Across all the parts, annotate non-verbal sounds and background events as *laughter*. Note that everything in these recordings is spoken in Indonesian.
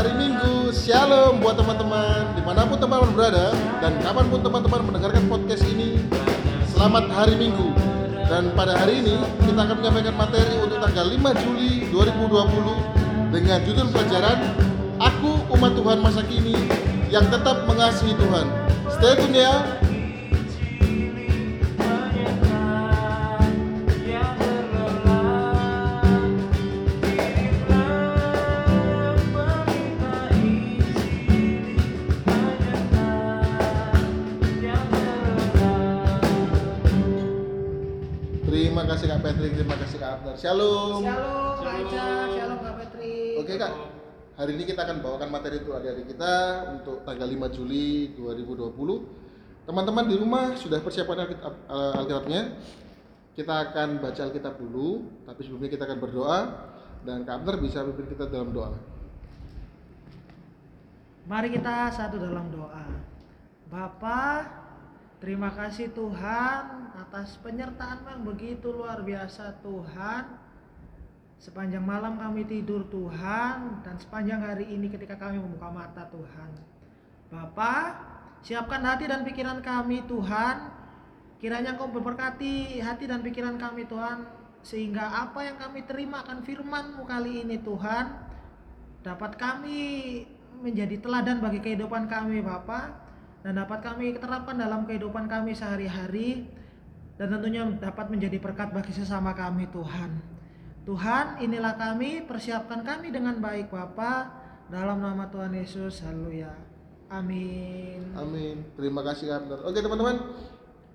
hari Minggu, Shalom buat teman-teman di mana pun teman-teman berada dan kapan pun teman-teman mendengarkan podcast ini. Selamat hari Minggu. Dan pada hari ini kita akan menyampaikan materi untuk tanggal 5 Juli 2020 dengan judul pelajaran Aku umat Tuhan masa kini yang tetap mengasihi Tuhan. Stay tune ya. Shalom. Shalom Kak Ica, shalom Kak Petri. Oke Kak, hari ini kita akan bawakan materi untuk adik-adik kita untuk tanggal 5 Juli 2020. Teman-teman di rumah sudah persiapan Alkitab, eh, Alkitabnya. Kita akan baca Alkitab dulu, tapi sebelumnya kita akan berdoa dan Kak Abner bisa pimpin kita dalam doa. Mari kita satu dalam doa. Bapa, terima kasih Tuhan atas penyertaan yang begitu luar biasa Tuhan. Sepanjang malam kami tidur Tuhan dan sepanjang hari ini ketika kami membuka mata Tuhan. Bapa, siapkan hati dan pikiran kami Tuhan. Kiranya Engkau memberkati hati dan pikiran kami Tuhan sehingga apa yang kami terima akan firman-Mu kali ini Tuhan dapat kami menjadi teladan bagi kehidupan kami Bapak dan dapat kami terapkan dalam kehidupan kami sehari-hari dan tentunya dapat menjadi berkat bagi sesama kami Tuhan. Tuhan, inilah kami, persiapkan kami dengan baik Bapak dalam nama Tuhan Yesus. Haleluya. Amin. Amin. Terima kasih Abner. Oke teman-teman,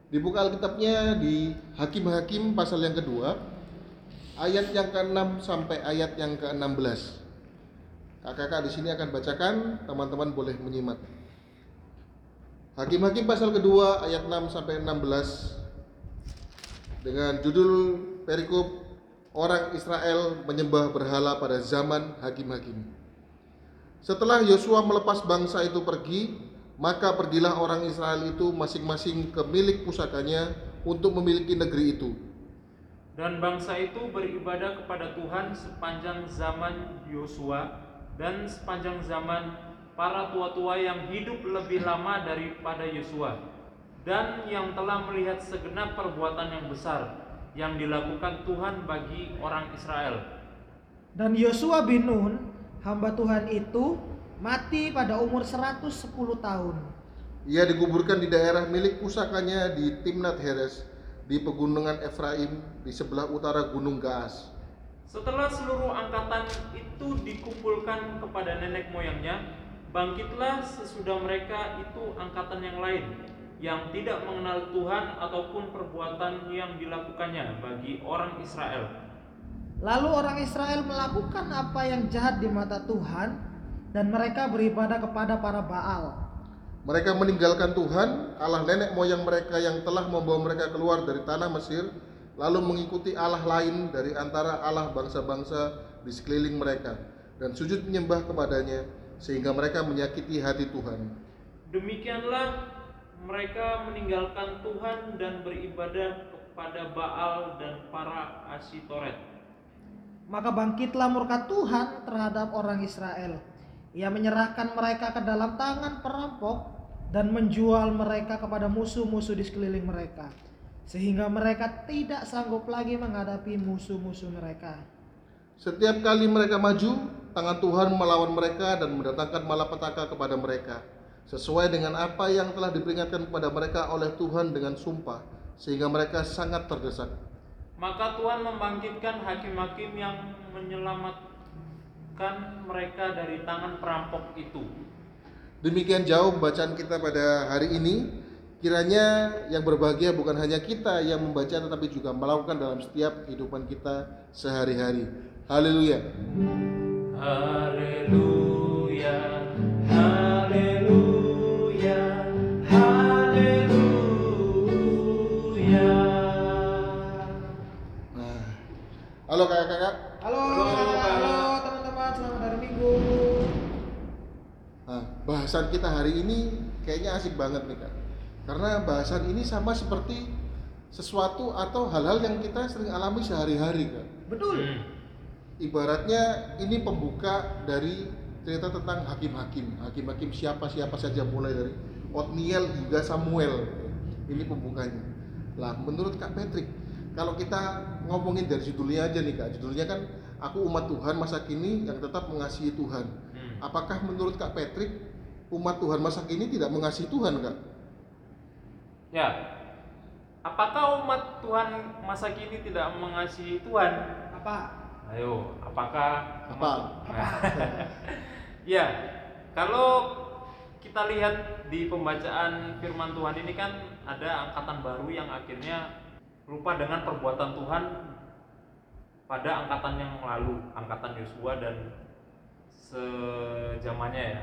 dibuka Alkitabnya di Hakim-Hakim pasal yang kedua, ayat yang ke-6 sampai ayat yang ke-16. Kakak-kakak di sini akan bacakan, teman-teman boleh menyimak. Hakim-hakim pasal kedua ayat 6 sampai 16 dengan judul perikop orang Israel menyembah berhala pada zaman hakim-hakim. Setelah Yosua melepas bangsa itu pergi, maka pergilah orang Israel itu masing-masing ke milik pusakanya untuk memiliki negeri itu. Dan bangsa itu beribadah kepada Tuhan sepanjang zaman Yosua dan sepanjang zaman para tua-tua yang hidup lebih lama daripada Yosua dan yang telah melihat segenap perbuatan yang besar yang dilakukan Tuhan bagi orang Israel. Dan Yosua bin Nun, hamba Tuhan itu mati pada umur 110 tahun. Ia dikuburkan di daerah milik pusakanya di Timnat Heres di pegunungan Efraim di sebelah utara Gunung Gaas. Setelah seluruh angkatan itu dikumpulkan kepada nenek moyangnya, bangkitlah sesudah mereka itu angkatan yang lain yang tidak mengenal Tuhan ataupun perbuatan yang dilakukannya bagi orang Israel. Lalu orang Israel melakukan apa yang jahat di mata Tuhan dan mereka beribadah kepada para Baal. Mereka meninggalkan Tuhan, Allah nenek moyang mereka yang telah membawa mereka keluar dari tanah Mesir, lalu mengikuti Allah lain dari antara Allah bangsa-bangsa di sekeliling mereka, dan sujud menyembah kepadanya, sehingga mereka menyakiti hati Tuhan. Demikianlah mereka meninggalkan Tuhan dan beribadah kepada Baal dan para Asitoret. Maka bangkitlah murka Tuhan terhadap orang Israel. Ia menyerahkan mereka ke dalam tangan perampok dan menjual mereka kepada musuh-musuh di sekeliling mereka. Sehingga mereka tidak sanggup lagi menghadapi musuh-musuh mereka. Setiap kali mereka maju, tangan Tuhan melawan mereka dan mendatangkan malapetaka kepada mereka, sesuai dengan apa yang telah diperingatkan kepada mereka oleh Tuhan dengan sumpah, sehingga mereka sangat terdesak. Maka Tuhan membangkitkan hakim-hakim yang menyelamatkan mereka dari tangan perampok itu. Demikian jauh bacaan kita pada hari ini. Kiranya yang berbahagia bukan hanya kita yang membaca tetapi juga melakukan dalam setiap kehidupan kita sehari-hari. Haleluya. Haleluya, haleluya, haleluya. Nah, halo kakak-kakak. Halo, Halo, halo teman-teman, selamat hari Minggu. Nah, bahasan kita hari ini kayaknya asik banget nih kak. Karena bahasan ini sama seperti sesuatu atau hal-hal yang kita sering alami sehari-hari kak. Betul. Hmm. Ibaratnya ini pembuka dari cerita tentang hakim-hakim, hakim-hakim siapa-siapa saja mulai dari Otniel hingga Samuel. Ini pembukanya. Lah, menurut Kak Patrick, kalau kita ngomongin dari judulnya aja nih Kak, judulnya kan aku umat Tuhan masa kini yang tetap mengasihi Tuhan. Hmm. Apakah menurut Kak Patrick umat Tuhan masa kini tidak mengasihi Tuhan Kak? Ya. Apakah umat Tuhan masa kini tidak mengasihi Tuhan? Apa? Ayo, apakah Apa? *laughs* ya, kalau kita lihat di pembacaan firman Tuhan ini kan ada angkatan baru yang akhirnya lupa dengan perbuatan Tuhan pada angkatan yang lalu, angkatan Yosua dan sejamannya ya.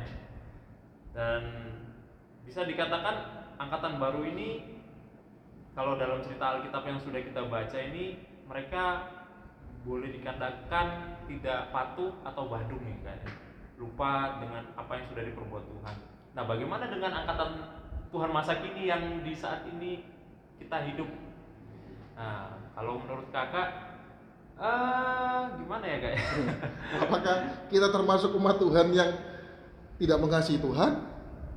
Dan bisa dikatakan angkatan baru ini kalau dalam cerita Alkitab yang sudah kita baca ini mereka boleh dikatakan tidak patuh atau badung nih kayaknya lupa dengan apa yang sudah diperbuat Tuhan. Nah, bagaimana dengan angkatan Tuhan masa kini yang di saat ini kita hidup? Nah, kalau menurut kakak, eh gimana ya kak? *laughs* Apakah kita termasuk umat Tuhan yang tidak mengasihi Tuhan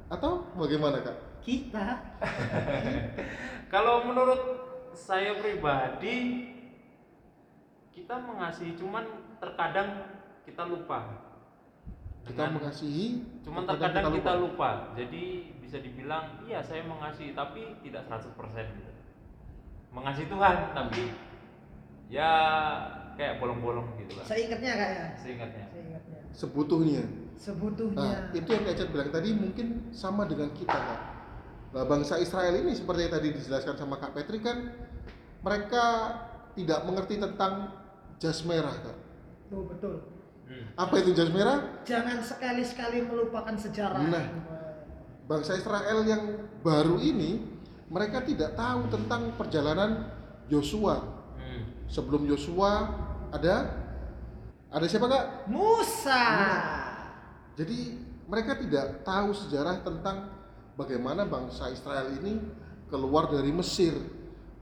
atau bagaimana Kak? Kita *laughs* kalau menurut saya pribadi, kita mengasihi, cuman terkadang kita lupa. Kita Dengan- mengasihi, Cuman terkadang terkadang kita lupa. Jadi bisa dibilang iya saya mengasihi tapi tidak 100% gitu. Mengasihi Tuhan tapi ya kayak bolong-bolong gitu lah. seingatnya kak ya. Seingatnya. Seingatnya. sebutuhnya. Sebutuhnya. Nah, itu yang Kak bilang tadi mungkin sama dengan kita Kak. Nah, bangsa Israel ini seperti yang tadi dijelaskan sama Kak Petri kan mereka tidak mengerti tentang jas merah Kak. Tuh betul. Hmm. Apa itu jas merah? Jangan sekali-sekali melupakan sejarah. Nah. Bangsa Israel yang baru ini mereka tidak tahu tentang perjalanan Yosua. Hmm. Sebelum Yosua ada ada siapa Kak? Musa. Jadi mereka tidak tahu sejarah tentang bagaimana bangsa Israel ini keluar dari Mesir.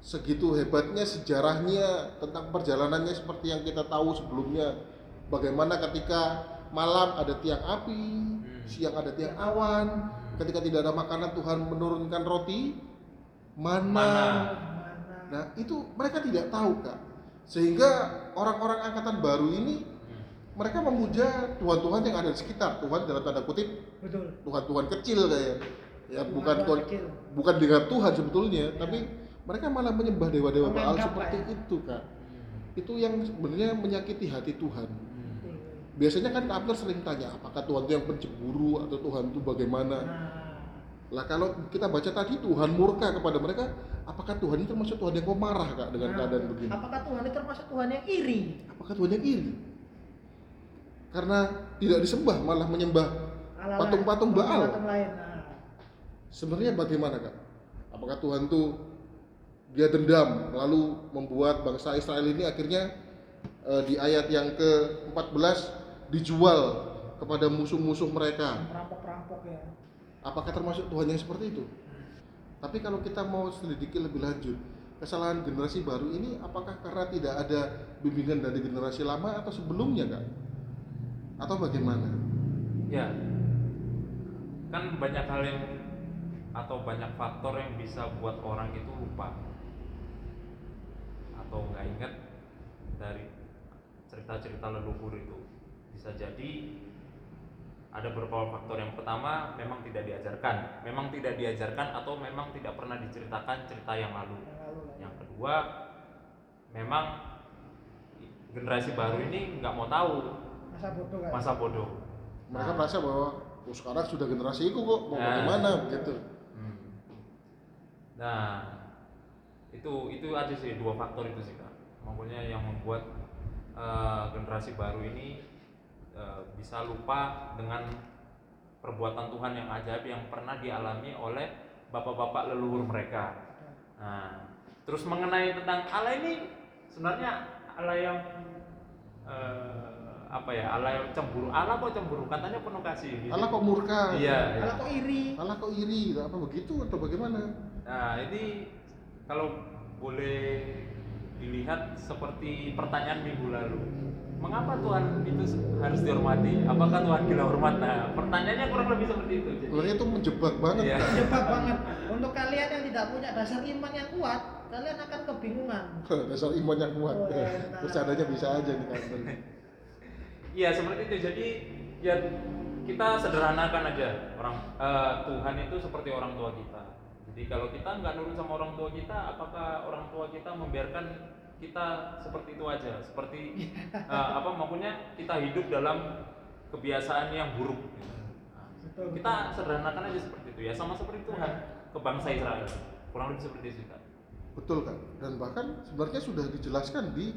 Segitu hebatnya sejarahnya tentang perjalanannya seperti yang kita tahu sebelumnya. Bagaimana ketika malam ada tiang api, siang ada tiang awan, ketika tidak ada makanan Tuhan menurunkan roti, mana. Nah, itu mereka tidak tahu, Kak. Sehingga orang-orang angkatan baru ini Hmm. mereka memuja Tuhan-Tuhan yang ada di sekitar Tuhan dalam tanda kutip Betul. Tuhan-Tuhan kecil kayak ya Tuhan bukan Tuhan Tuhan kecil. bukan dengan Tuhan sebetulnya Ya. tapi mereka malah menyembah dewa-dewa Baal seperti ya. itu kak Hmm. itu yang sebenarnya menyakiti hati Tuhan Hmm. Biasanya kan kapler sering tanya apakah Tuhan itu yang pencemburu atau Tuhan itu bagaimana Nah, lah kalau kita baca tadi Tuhan murka kepada mereka apakah Tuhan itu termasuk Tuhan yang pemarah kak dengan nah, keadaan begini Apakah Tuhan itu termasuk Tuhan yang iri? apakah Tuhan yang iri karena tidak disembah malah menyembah Patung-patung Baal. Patung lain. Nah, Sebenarnya bagaimana kak? Apakah Tuhan tuh dia dendam lalu membuat bangsa Israel ini akhirnya eh, di ayat yang ke-14 dijual kepada musuh-musuh mereka. perampok-perampok ya. Apakah termasuk Tuhan yang seperti itu? Tapi kalau kita mau selidiki lebih lanjut, kesalahan generasi baru ini apakah karena tidak ada bimbingan dari generasi lama atau sebelumnya kak? Atau bagaimana? Ya, kan banyak hal yang atau banyak faktor yang bisa buat orang itu lupa atau nggak ingat dari cerita-cerita leluhur itu. Bisa jadi ada beberapa faktor. Yang pertama memang tidak diajarkan, memang tidak diajarkan atau memang tidak pernah diceritakan cerita yang lalu. Yang kedua, memang generasi baru ini nggak mau tahu Masa bodoh kan? masa bodoh. Mereka Nah. merasa bahwa oh, sekarang sudah generasiku kok mau Nah. bagaimana begitu. Hmm. Nah, itu itu aja sih dua faktor itu sih kak. Makanya yang membuat eh, generasi baru ini eh, bisa lupa dengan perbuatan Tuhan yang ajaib yang pernah dialami oleh bapak-bapak leluhur mereka. Nah, terus mengenai tentang Allah ini sebenarnya Allah yang eh, apa ya Allah yang cemburu Allah kok cemburu katanya penuh kasih gitu. Allah kok murka? Iya. iya. Kalau kok iri? Allah kok iri? Apa begitu atau bagaimana? Nah, ini kalau boleh dilihat seperti pertanyaan minggu lalu. mengapa Tuhan itu harus dihormati? Apakah Tuhan gila hormat? Nah, pertanyaannya kurang lebih seperti itu. Jadi, Sebenarnya itu menjebak banget Iya. Kak. *laughs* Jebak banget. Untuk kalian yang tidak punya dasar iman yang kuat, kalian akan kebingungan. dasar iman yang kuat Oh, enak. bercandanya bisa aja nih *laughs* kan Iya seperti itu. Jadi ya kita sederhanakan aja orang eh, Tuhan itu seperti orang tua kita. Jadi kalau kita nggak nurut sama orang tua kita, apakah orang tua kita membiarkan kita seperti itu aja? Seperti *laughs* eh, apa maksudnya kita hidup dalam kebiasaan yang buruk. Nah, Betul. kita sederhanakan aja seperti itu ya, sama seperti Tuhan ke bangsa Israel. Kurang lebih seperti itu Kak. betul kan dan bahkan sebenarnya sudah dijelaskan di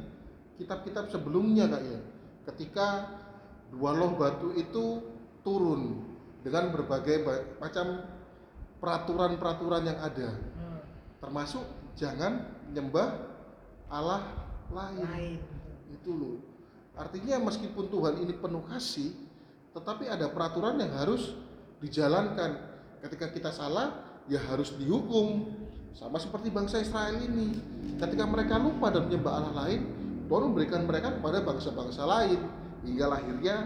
kitab-kitab sebelumnya kak ya ketika dua loh batu itu turun dengan berbagai ba- macam peraturan-peraturan yang ada. Hmm, termasuk jangan menyembah Allah lain. Lain. itu loh. Artinya meskipun Tuhan ini penuh kasih tetapi ada peraturan yang harus dijalankan. Ketika kita salah ya harus dihukum. Sama seperti bangsa Israel ini. Ketika mereka lupa dan menyembah Allah lain Tuhan memberikan mereka kepada bangsa-bangsa lain. Hingga lahirnya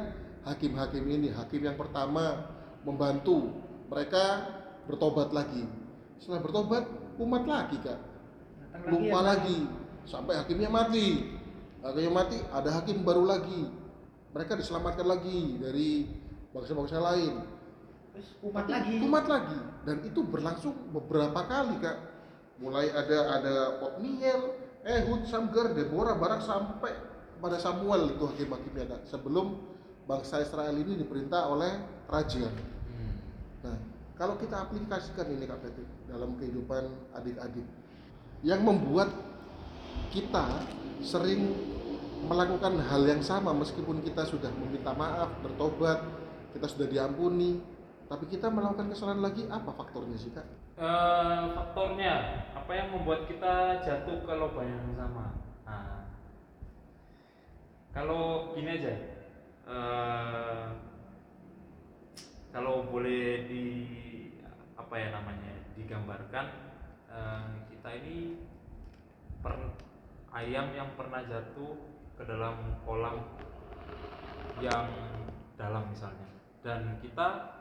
hakim-hakim ini hakim yang pertama membantu mereka bertobat lagi. Setelah bertobat umat lagi kak. Lupa yang lagi. Sampai hakimnya mati. Hakimnya mati ada hakim baru lagi. Mereka diselamatkan lagi dari bangsa-bangsa lain. Umat lagi. umat lagi. Dan itu berlangsung beberapa kali kak. Mulai ada ada Otniel Ehud Samgar Deborah Barak sampai pada Samuel itu hakim-hakimnya kak. Sebelum bangsa Israel ini diperintah oleh raja. Nah, kalau kita aplikasikan ini Kak Patrick dalam kehidupan adik-adik yang membuat kita sering melakukan hal yang sama meskipun kita sudah meminta maaf, bertobat, kita sudah diampuni, tapi kita melakukan kesalahan lagi apa faktornya sih Kak? Eh, faktornya apa yang membuat kita jatuh ke lubang yang sama nah, kalau gini aja eh, kalau boleh di apa ya namanya digambarkan eh, kita ini per, ayam yang pernah jatuh ke dalam kolam yang dalam misalnya dan kita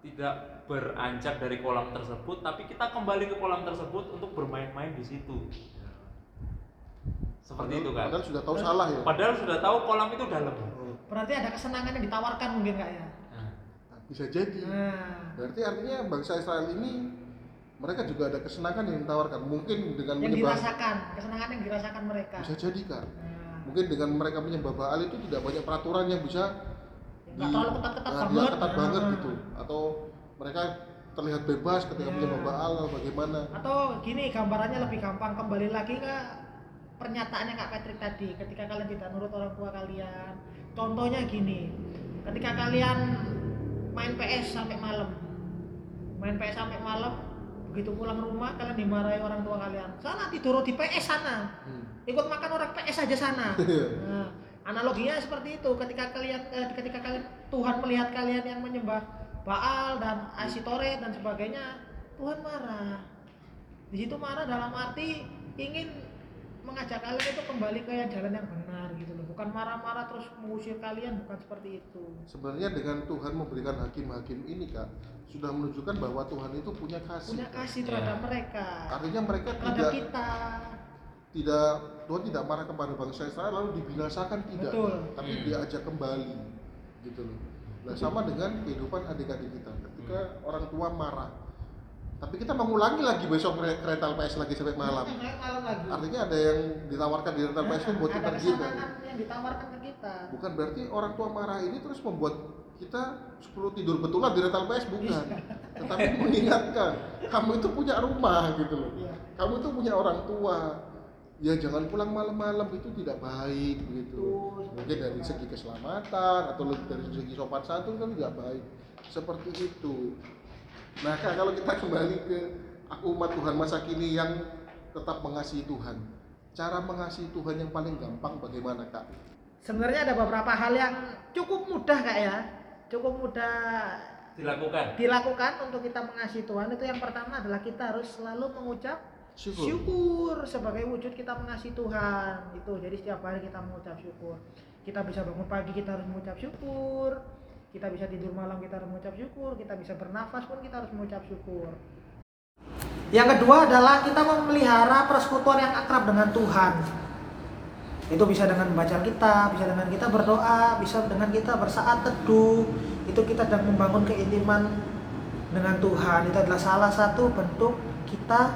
tidak beranjak dari kolam tersebut tapi kita kembali ke kolam tersebut untuk bermain-main di situ seperti Padahal- itu kan Padahal sudah tahu salah ya. padahal sudah tahu kolam itu dalam Berarti ada kesenangan yang ditawarkan mungkin kak ya. Bisa jadi. Nah, Berarti artinya bangsa Israel ini mereka juga ada kesenangan yang ditawarkan. Mungkin dengan yang menyembah dirasakan, kesenangan yang dirasakan mereka. bisa jadi Kak. Nah, mungkin dengan mereka menyembah Baal itu tidak banyak peraturan yang bisa nggak terlalu ketat-ketat nah, banget. ketat banget Nah. gitu atau mereka terlihat bebas ketika Ya. menyembah Baal atau bagaimana Atau gini gambarannya lebih gampang kembali lagi ke pernyataannya Kak Patrick tadi ketika kalian tidak nurut orang tua kalian contohnya gini ketika kalian main PS sampai malam. Main PS sampai malam begitu pulang rumah kalian dimarahi orang tua kalian. Sana tidur di PS sana. Hmm. ikut makan orang PS aja sana. *laughs* Nah, analoginya seperti itu. Ketika kalian eh, ketika kalian Tuhan melihat kalian yang menyembah Baal dan Asitoret dan sebagainya Tuhan marah. Di situ marah dalam arti ingin mengajak kalian itu kembali ke jalan yang benar bukan marah-marah terus mengusir kalian bukan seperti itu. Sebenarnya dengan Tuhan memberikan hakim-hakim ini kak sudah menunjukkan bahwa Tuhan itu punya kasih punya kasih terhadap Iya. mereka. Artinya mereka terhadap tidak kita. tidak Tuhan tidak marah kepada bangsa Israel lalu dibinasakan tidak. Betul. tapi diajak kembali gitu loh. Nah sama dengan kehidupan adik-adik kita. Ketika orang tua marah tapi kita mengulangi lagi besok kereta PS lagi sampai malam. Sampai malam lagi. Artinya ada yang ditawarkan di rental PS itu buat kita gitu kesenangan yang ditawarkan ke kita. Bukan berarti orang tua marah ini terus membuat kita 10 tidur betulan di rental PS bukan. Tetapi mengingatkan kamu itu punya rumah gitu loh. Iya. kamu itu punya orang tua. Ya jangan pulang malam-malam itu tidak baik Betul. mungkin dari segi keselamatan atau dari segi sopan santun kan tidak baik. Seperti itu nah kalau kita kembali ke aku umat Tuhan masa kini yang tetap mengasihi Tuhan cara mengasihi Tuhan yang paling gampang bagaimana kak Sebenarnya ada beberapa hal yang cukup mudah kak ya, cukup mudah dilakukan dilakukan untuk kita mengasihi Tuhan. Itu yang pertama adalah kita harus selalu mengucap syukur syukur sebagai wujud kita mengasihi Tuhan. Itu jadi setiap hari kita mengucap syukur. kita bisa bangun pagi kita harus mengucap syukur kita bisa tidur malam kita harus mengucap syukur. Kita bisa bernafas pun kita harus mengucap syukur. Yang kedua adalah kita memelihara persekutuan yang akrab dengan Tuhan. Itu bisa dengan membaca kita bisa dengan kita berdoa bisa dengan kita bersaat teduh. Itu kita sedang membangun keintiman dengan Tuhan. Itu adalah salah satu bentuk kita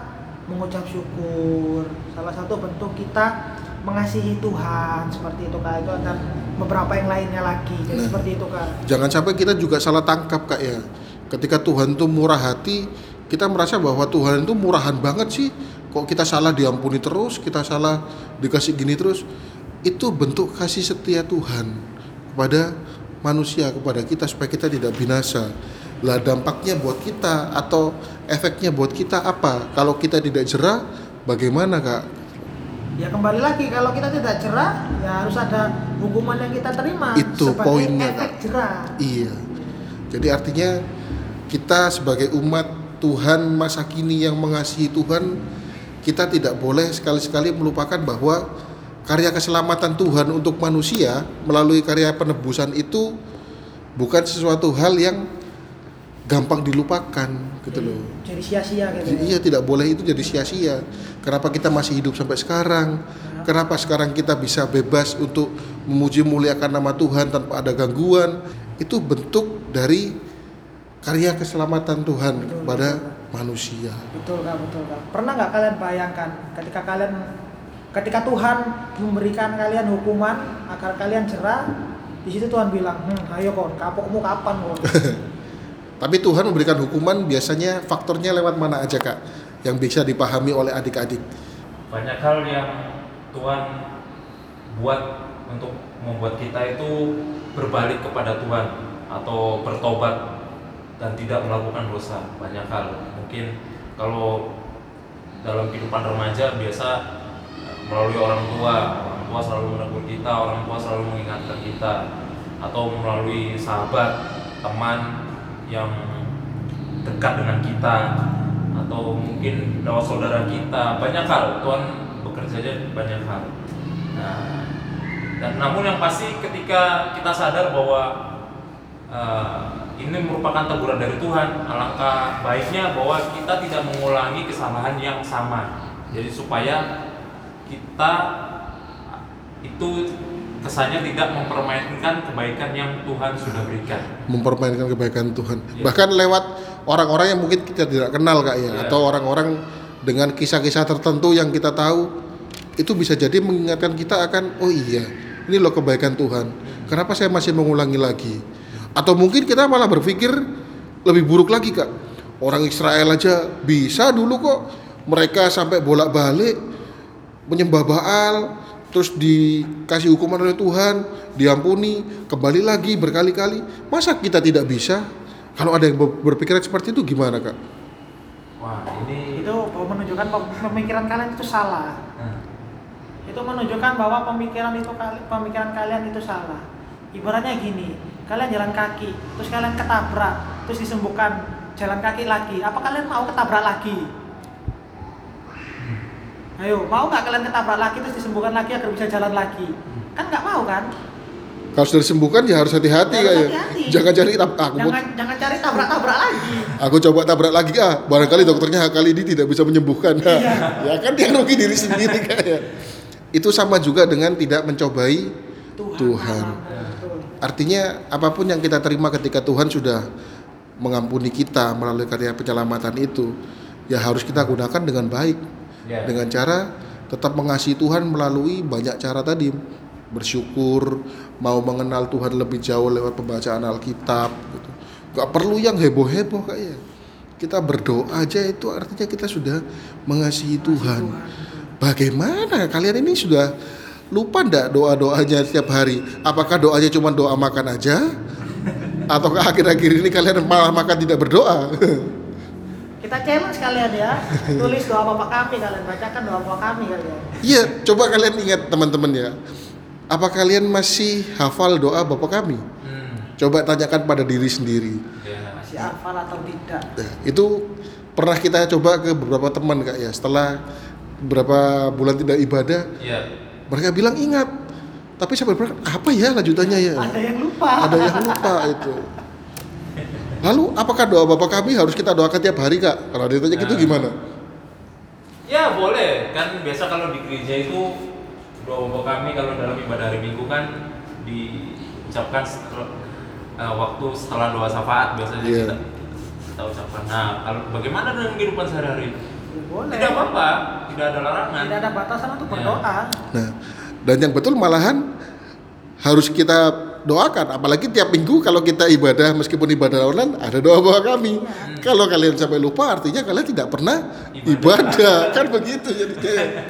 mengucap syukur. Salah satu bentuk kita mengasihi Tuhan seperti itu kak itu ada beberapa yang lainnya lagi jadi Nah. seperti itu kak Jangan sampai kita juga salah tangkap kak ya. Ketika Tuhan itu murah hati, kita merasa bahwa Tuhan itu murahan banget sih. Kok kita salah diampuni terus, kita salah dikasih gini terus. Itu bentuk kasih setia Tuhan kepada manusia, kepada kita supaya kita tidak binasa. Lah dampaknya buat kita atau efeknya buat kita apa? Kalau kita tidak jerah, bagaimana kak? Ya kembali lagi kalau kita tidak cerah ya harus ada hukuman yang kita terima Itu sebagai poinnya, efek Kak. jerah Iya. Jadi artinya kita sebagai umat Tuhan masa kini yang mengasihi Tuhan, kita tidak boleh sekali-sekali melupakan bahwa karya keselamatan Tuhan untuk manusia melalui karya penebusan itu bukan sesuatu hal yang gampang dilupakan gitu loh. jadi sia-sia gitu Jadi, iya tidak boleh itu jadi sia-sia. Kenapa kita masih hidup sampai sekarang? Kenapa sekarang kita bisa bebas untuk memuji muliakan nama Tuhan tanpa ada gangguan? Itu bentuk dari karya keselamatan Tuhan kepada manusia. Betul kak, betul kak. Pernah nggak kalian bayangkan ketika kalian ketika Tuhan memberikan kalian hukuman agar kalian cerah, di situ Tuhan bilang, hmm, ayo kon, kapokmu kapan kon? *laughs* Tapi Tuhan memberikan hukuman biasanya faktornya lewat mana aja kak? Yang bisa dipahami oleh adik-adik. banyak hal yang Tuhan buat untuk membuat kita itu berbalik kepada Tuhan atau bertobat dan tidak melakukan dosa banyak hal mungkin kalau dalam kehidupan remaja biasa eh, melalui orang tua orang tua selalu menegur kita orang tua selalu mengingatkan kita atau melalui sahabat teman yang dekat dengan kita atau mungkin lewat saudara kita. Banyak hal Tuhan bekerja aja banyak hal. Nah dan namun yang pasti ketika kita sadar bahwa eh, ini merupakan teguran dari Tuhan alangkah baiknya bahwa kita tidak mengulangi kesalahan yang sama. Jadi supaya kita itu kesannya tidak mempermainkan kebaikan yang Tuhan sudah berikan mempermainkan kebaikan Tuhan. Iya. Bahkan lewat orang-orang yang mungkin kita tidak kenal kak ya, Iya. atau orang-orang dengan kisah-kisah tertentu yang kita tahu, itu bisa jadi mengingatkan kita akan, oh iya, ini loh kebaikan Tuhan. Kenapa saya masih mengulangi lagi? Atau mungkin kita malah berpikir lebih buruk lagi kak. Orang Israel aja bisa dulu kok, mereka sampai bolak-balik menyembah Baal, terus dikasih hukuman oleh Tuhan, diampuni, kembali lagi berkali-kali. Masa kita tidak bisa? Kalau ada yang ber- berpikiran seperti itu gimana kak? wah ini itu menunjukkan pem- pemikiran kalian itu salah. Nah, Itu menunjukkan bahwa pemikiran itu pemikiran kalian itu salah. Ibaratnya gini, kalian jalan kaki, terus kalian ketabrak, terus disembuhkan jalan kaki lagi. Apa kalian mau ketabrak lagi? Ayo, mau nggak kalian ketabrak lagi terus disembuhkan lagi agar bisa jalan lagi? Kan nggak mau kan? Kalau sudah disembuhkan ya harus hati-hati Harus kak ya. hati-hati. Jangan cari tab- aku, mau- Jangan jangan cari tabrak-tabrak lagi. aku coba tabrak lagi ah. Barangkali dokternya kali ini tidak bisa menyembuhkan. *laughs* ya kan dia rugi diri sendiri kak ya. Itu sama juga dengan tidak mencobai Tuhan. Betul. Artinya apa pun yang kita terima ketika Tuhan sudah mengampuni kita melalui karya penyelamatan itu, ya harus kita gunakan dengan baik. Ya. Dengan cara tetap mengasihi Tuhan melalui banyak cara tadi. Bersyukur, mau mengenal Tuhan lebih jauh lewat pembacaan Alkitab gitu. Gak perlu yang heboh-heboh kayak kita berdoa aja itu artinya kita sudah mengasihi Tuhan. Bagaimana kalian ini sudah lupa ndak doa-doanya setiap hari? Apakah doanya cuma doa makan aja? Ataukah akhir-akhir ini kalian malah makan tidak berdoa? *laughs* Kita challenge kalian ya. Tulis doa Bapak kami kalian bacakan doa Bapak kami kalian. Iya, coba kalian ingat teman-teman ya. Apa kalian masih hafal doa Bapa kami? Hmm, Coba tanyakan pada diri sendiri. ya. Masih hafal atau tidak? Nah, itu pernah kita coba ke beberapa teman kak ya. Setelah beberapa bulan tidak ibadah, Iya. mereka bilang ingat tapi sampai berangkat apa ya lanjutannya ya Ada yang lupa. ada yang lupa itu lalu apakah doa bapak kami harus kita doakan tiap hari kak kalau ditanya gitu Nah. gimana Ya boleh, kan biasa kalau di gereja itu doa bapak kami kalau dalam ibadah hari Minggu kan diucapkan setelah, eh, waktu setelah doa syafaat biasanya Iya. kita, kita ucapkan. Nah, kalau bagaimana dengan kehidupan sehari-hari? Boleh. Tidak apa-apa, tidak ada larangan. Tidak ada batasan untuk Ya. berdoa. Nah, dan yang betul malahan harus kita doakan. Apalagi tiap minggu kalau kita ibadah meskipun ibadah online ada doa bapak kami. Kalau kalian sampai lupa artinya kalian tidak pernah Ibadah. ibadah, kan begitu jadinya.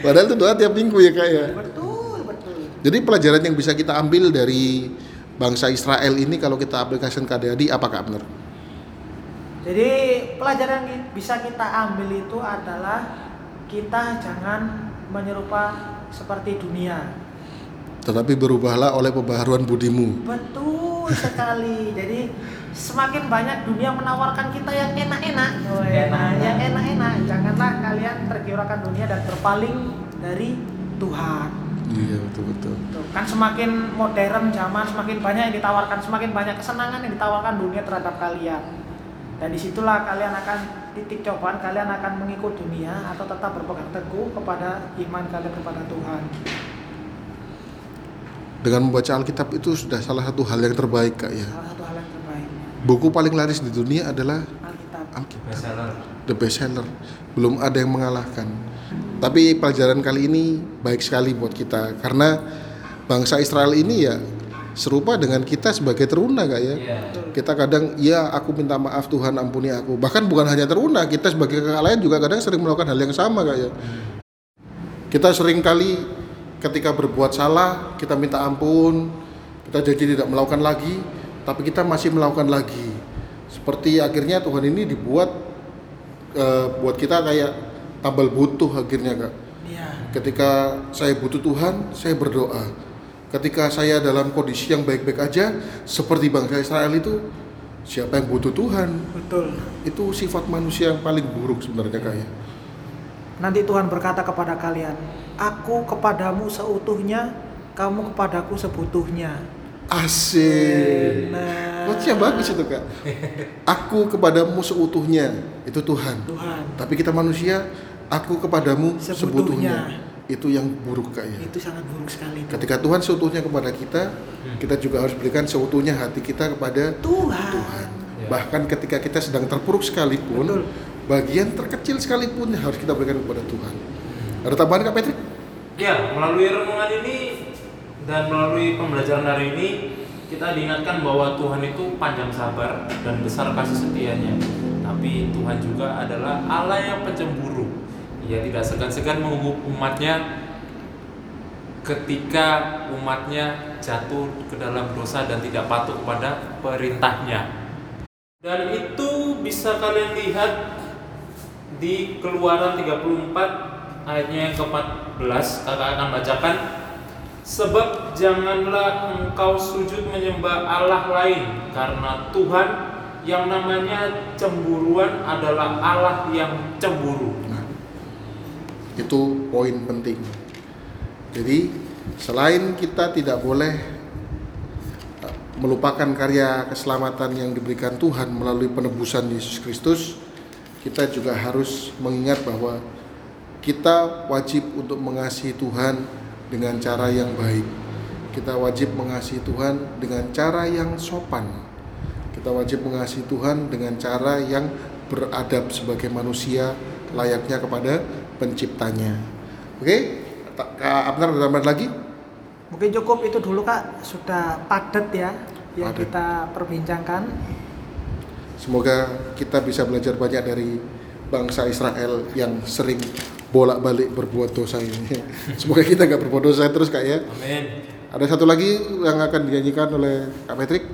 Padahal itu doa tiap minggu ya kak ya. Betul, betul. Jadi pelajaran yang bisa kita ambil dari bangsa Israel ini kalau kita aplikasikan ke adik-adik apakah benar? Jadi pelajaran yang bisa kita ambil itu adalah kita jangan menyerupa seperti dunia. Tetapi berubahlah oleh pembaharuan budimu. Betul sekali. Jadi semakin banyak dunia menawarkan kita yang enak-enak, oh, enak, yang enak-enak. Janganlah kalian tergiurkan dunia dan berpaling dari Tuhan. Iya betul betul. Tuh, kan semakin modern zaman, semakin banyak yang ditawarkan, semakin banyak kesenangan yang ditawarkan dunia terhadap kalian. Dan di situlah kalian akan titik cobaan, kalian akan mengikut dunia atau tetap berpegang teguh kepada iman kalian kepada Tuhan. Dengan membaca Alkitab itu sudah salah satu hal yang terbaik kak ya. Salah satu hal yang terbaik. Buku paling laris di dunia adalah Alkitab. Alkitab, Bestseller. the best seller. Belum ada yang mengalahkan. Tapi pelajaran kali ini baik sekali buat kita karena bangsa Israel ini ya serupa dengan kita sebagai teruna kak ya. Iya. Kita kadang ya aku minta maaf Tuhan ampuni aku. Bahkan bukan hanya teruna, kita sebagai kakak lain juga kadang sering melakukan hal yang sama kak ya. Kita sering kali ketika berbuat salah kita minta ampun, kita janji tidak melakukan lagi, tapi kita masih melakukan lagi. Seperti akhirnya Tuhan ini dibuat eh, buat kita kayak tambal butuh akhirnya kak. Iya. Ketika saya butuh Tuhan, saya berdoa. Ketika saya dalam kondisi yang baik-baik aja, seperti bangsa Israel itu, siapa yang butuh Tuhan? Betul. Itu sifat manusia yang paling buruk sebenarnya kak ya. Nanti Tuhan berkata kepada kalian, Aku kepadamu seutuhnya, kamu kepadaku sebutuhnya. Asik. Nah, Quotes-nya bagus itu kak. *laughs* Aku kepadamu seutuhnya, itu Tuhan. Tuhan, Tapi kita manusia, aku kepadamu Sebutuhnya. sebutuhnya. Itu yang buruk kak ya. itu sangat buruk sekali. itu. Ketika Tuhan seutuhnya kepada kita, kita juga harus berikan seutuhnya hati kita kepada Tuhan. Tuhan. Ya. Bahkan ketika kita sedang terpuruk sekalipun, Betul. Bagian terkecil sekalipun harus kita berikan kepada Tuhan. Ada tambahan Kak Patrick? Ya, melalui renungan ini dan melalui pembelajaran hari ini kita diingatkan bahwa Tuhan itu panjang sabar dan besar kasih setianya. Tapi Tuhan juga adalah Allah yang pencemburu. Ia tidak segan-segan menghukum umatnya ketika umatnya jatuh ke dalam dosa dan tidak patuh kepada perintahnya. Dan itu bisa kalian lihat di Keluaran 34 ayatnya yang ke-14 kakak akan bacakan sebab janganlah engkau sujud menyembah Allah lain karena Tuhan yang namanya cemburuan adalah Allah yang cemburu. Nah, itu poin penting. Jadi, selain kita tidak boleh uh, melupakan karya keselamatan yang diberikan Tuhan melalui penebusan Yesus Kristus, kita juga harus mengingat bahwa kita wajib untuk mengasihi Tuhan dengan cara yang baik. Kita wajib mengasihi Tuhan dengan cara yang sopan. Kita wajib mengasihi Tuhan dengan cara yang beradab sebagai manusia layaknya kepada penciptanya. Oke, Kak Abner ada tambahan lagi? Mungkin cukup itu dulu Kak, sudah padat ya yang Padat. kita perbincangkan. Semoga kita bisa belajar banyak dari bangsa Israel yang sering bolak-balik berbuat dosa ini. *laughs* Semoga kita nggak berbuat dosa terus kak ya. Amin. Ada satu lagi yang akan dinyanyikan oleh Kak Patrick.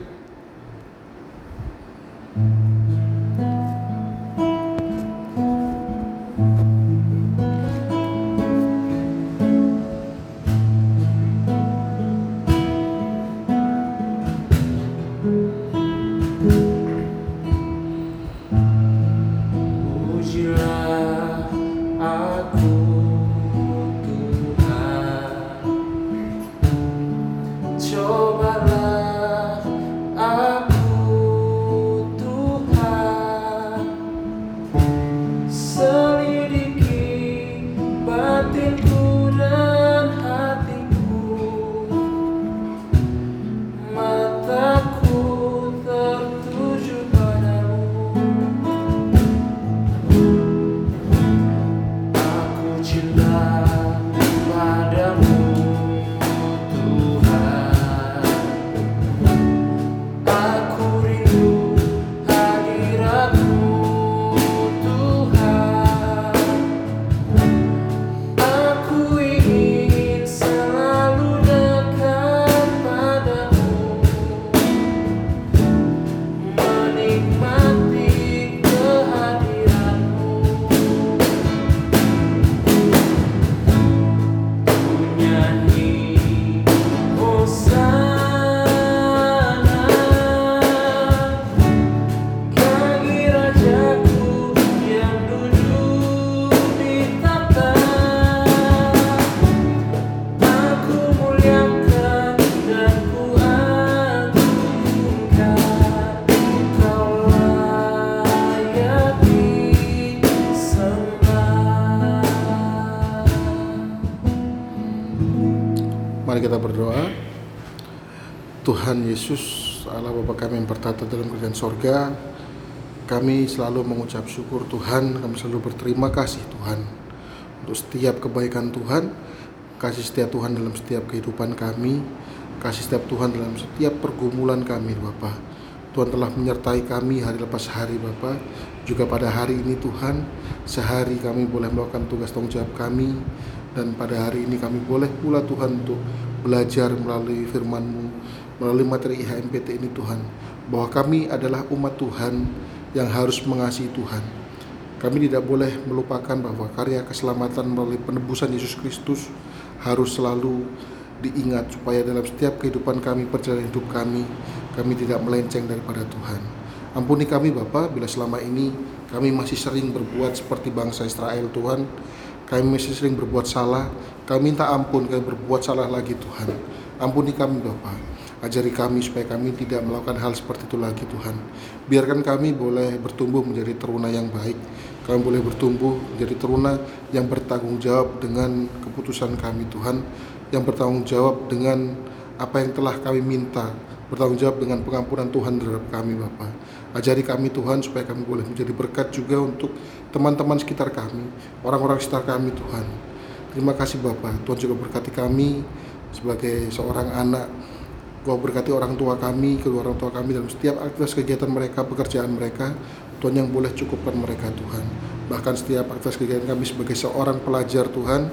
Sorga, kami selalu mengucap syukur Tuhan, kami selalu berterima kasih Tuhan untuk setiap kebaikan Tuhan, kasih setia Tuhan dalam setiap kehidupan kami, kasih setiap Tuhan dalam setiap pergumulan kami Bapa. Tuhan telah menyertai kami hari lepas hari Bapa. Juga pada hari ini Tuhan, sehari kami boleh melakukan tugas tanggung jawab kami dan pada hari ini kami boleh pula Tuhan untuk belajar melalui firman-Mu, melalui materi IHMPT ini Tuhan, bahwa kami adalah umat Tuhan yang harus mengasihi Tuhan. Kami tidak boleh melupakan bahwa karya keselamatan melalui penebusan Yesus Kristus harus selalu diingat supaya dalam setiap kehidupan kami, perjalanan hidup kami, kami tidak melenceng daripada Tuhan. Ampuni kami Bapa bila selama ini kami masih sering berbuat seperti bangsa Israel Tuhan. Kami masih sering berbuat salah. Kami minta ampun kami berbuat salah lagi Tuhan. Ampuni kami Bapa. Ajari kami supaya kami tidak melakukan hal seperti itu lagi Tuhan. Biarkan kami boleh bertumbuh menjadi teruna yang baik. Kami boleh bertumbuh menjadi teruna yang bertanggung jawab dengan keputusan kami Tuhan. Yang bertanggung jawab dengan apa yang telah kami minta. Bertanggung jawab dengan pengampunan Tuhan terhadap kami Bapak. Ajari kami Tuhan supaya kami boleh menjadi berkat juga untuk teman-teman sekitar kami. Orang-orang sekitar kami Tuhan. Terima kasih Bapak. Tuhan juga berkati kami sebagai seorang anak Kau berkati orang tua kami, kedua orang tua kami dalam setiap aktivitas kegiatan mereka, pekerjaan mereka. Tuhan yang boleh cukupkan mereka Tuhan. Bahkan setiap aktivitas kegiatan kami sebagai seorang pelajar Tuhan,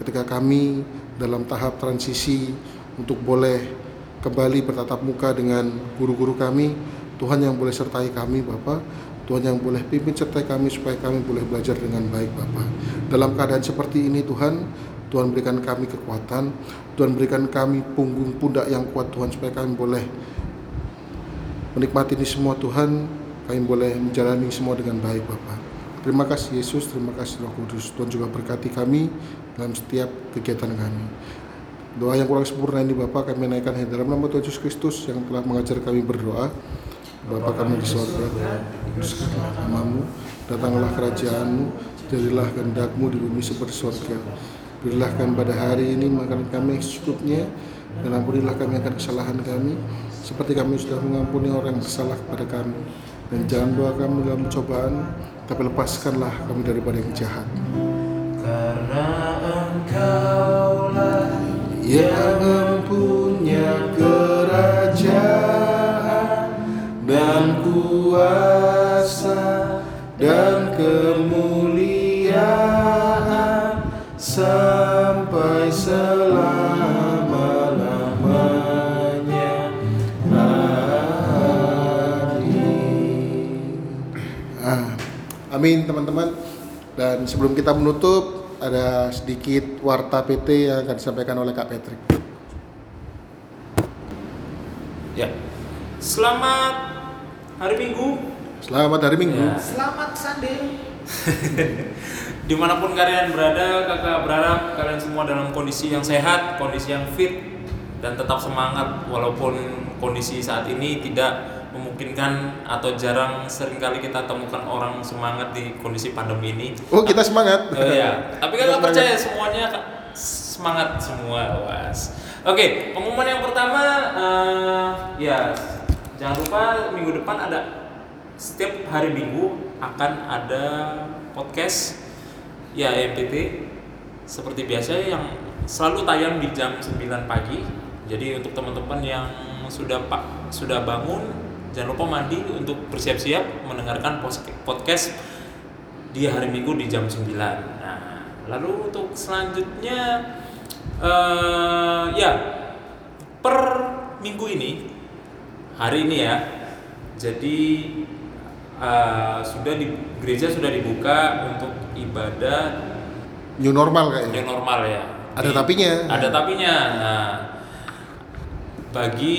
ketika kami dalam tahap transisi untuk boleh kembali bertatap muka dengan guru-guru kami, Tuhan yang boleh sertai kami Bapak. Tuhan yang boleh pimpin sertai kami supaya kami boleh belajar dengan baik Bapak. Dalam keadaan seperti ini Tuhan, Tuhan berikan kami kekuatan, Tuhan berikan kami punggung pundak yang kuat Tuhan supaya kami boleh menikmati ini semua Tuhan, kami boleh menjalani semua dengan baik Bapak. Terima kasih Yesus, terima kasih Roh Kudus. Tuhan juga berkati kami dalam setiap kegiatan kami. Doa yang kurang sempurna ini Bapak kami naikkan hanya dalam nama Tuhan Yesus Kristus yang telah mengajar kami berdoa. Bapa kami di sorga, namamu, datanglah kerajaanmu, jadilah kehendakmu di bumi seperti sorga. Berilah kami pada hari ini makanan kami secukupnya, dan ampunilah kami akan kesalahan kami, seperti kami sudah mengampuni orang yang bersalah kepada kami. Dan jangan bawa kami dalam cobaan, tapi lepaskanlah kami daripada yang jahat. Karena engkaulah Yang mempunyai kerajaan dan kuasa dan kemuliaan sampai selama-lamanya. Amin teman-teman. Dan sebelum kita menutup, ada sedikit warta PT yang akan disampaikan oleh Kak Patrick. Ya. Selamat hari Minggu Selamat hari Minggu. Ya. Selamat Sunday. *laughs* Di mana pun kalian berada, kakak berharap kalian semua dalam kondisi yang sehat, kondisi yang fit, dan tetap semangat walaupun kondisi saat ini tidak memungkinkan atau jarang sering kali kita temukan orang semangat di kondisi pandemi ini. Oh, kita semangat. Oh iya, *laughs* tapi Kita kakak percaya semuanya Kak, semangat semua, was. Oke, pengumuman yang pertama, eh, ya jangan lupa minggu depan ada setiap hari minggu akan ada podcast ya MPT seperti biasa yang selalu tayang di jam 9 pagi. Jadi untuk teman-teman yang sudah pak sudah bangun jangan lupa mandi untuk bersiap-siap mendengarkan podcast di hari Minggu di jam 9. Nah, lalu untuk selanjutnya eh ya per minggu ini hari ini ya. Jadi eh, sudah di gereja sudah dibuka untuk ibadah New normal kayaknya. yang normal ya. Ada Di- tapinya. Ada tapinya. Nah, bagi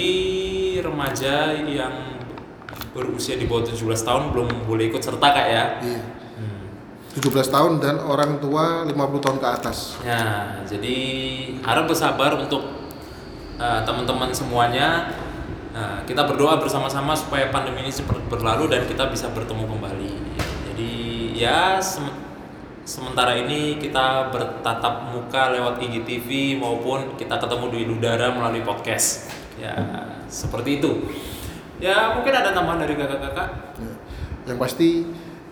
remaja yang berusia di bawah 17 tahun belum boleh ikut serta kak ya. Iya. Hmm. 17 tahun dan orang tua 50 tahun ke atas. Ya, jadi harap bersabar untuk uh, teman-teman semuanya. Nah, kita berdoa bersama-sama supaya pandemi ini cepat berlalu dan kita bisa bertemu kembali. Jadi ya sem- sementara ini kita bertatap muka lewat IGTV maupun kita ketemu di udara melalui podcast. Ya, seperti itu. Ya, mungkin ada tambahan dari kakak-kakak. Ya. Yang pasti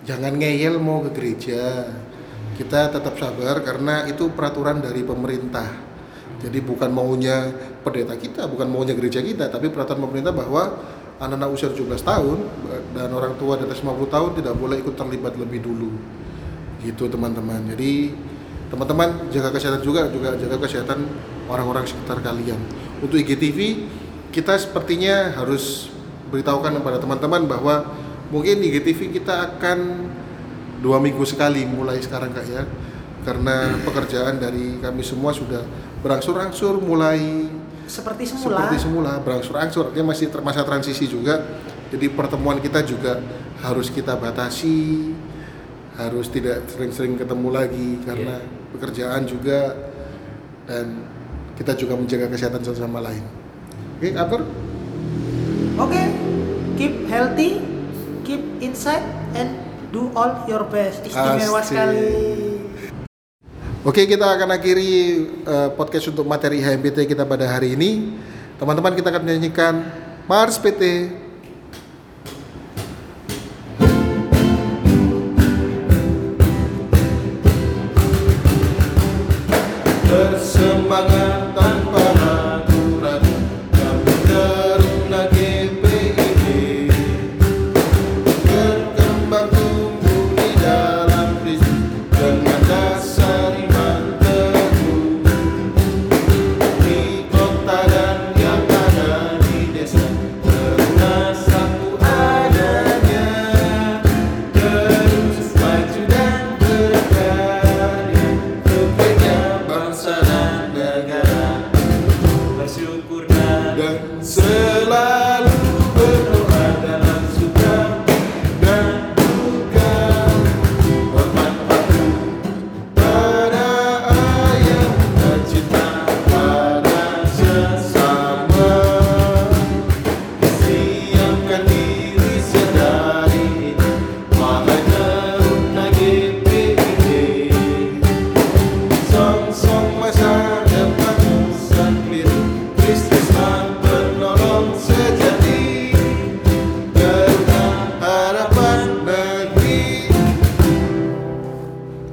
jangan ngeyel mau ke gereja. Kita tetap sabar karena itu peraturan dari pemerintah. Jadi bukan maunya pendeta kita, bukan maunya gereja kita, tapi peraturan pemerintah bahwa anak-anak usia 17 tahun dan orang tua di atas 50 tahun tidak boleh ikut terlibat lebih dulu. Gitu teman-teman. Jadi teman-teman jaga kesehatan juga juga jaga kesehatan orang-orang sekitar kalian. Untuk IGTV kita sepertinya harus beritahukan kepada teman-teman bahwa mungkin IGTV kita akan dua minggu sekali mulai sekarang kak ya. Karena pekerjaan dari kami semua sudah berangsur-angsur mulai Seperti semula. seperti semula berangsur-angsur. Artinya masih ter- masa transisi juga. Jadi pertemuan kita juga harus kita batasi harus tidak sering-sering ketemu lagi karena pekerjaan juga dan kita juga menjaga kesehatan satu sama lain. Oke Abdur Oke, keep healthy, keep inside and do all your best. Istimewa Asik. sekali. Oke, kita akan akhiri eh, podcast untuk materi HMPT kita pada hari ini. Teman-teman, kita akan menyanyikan Mars PT.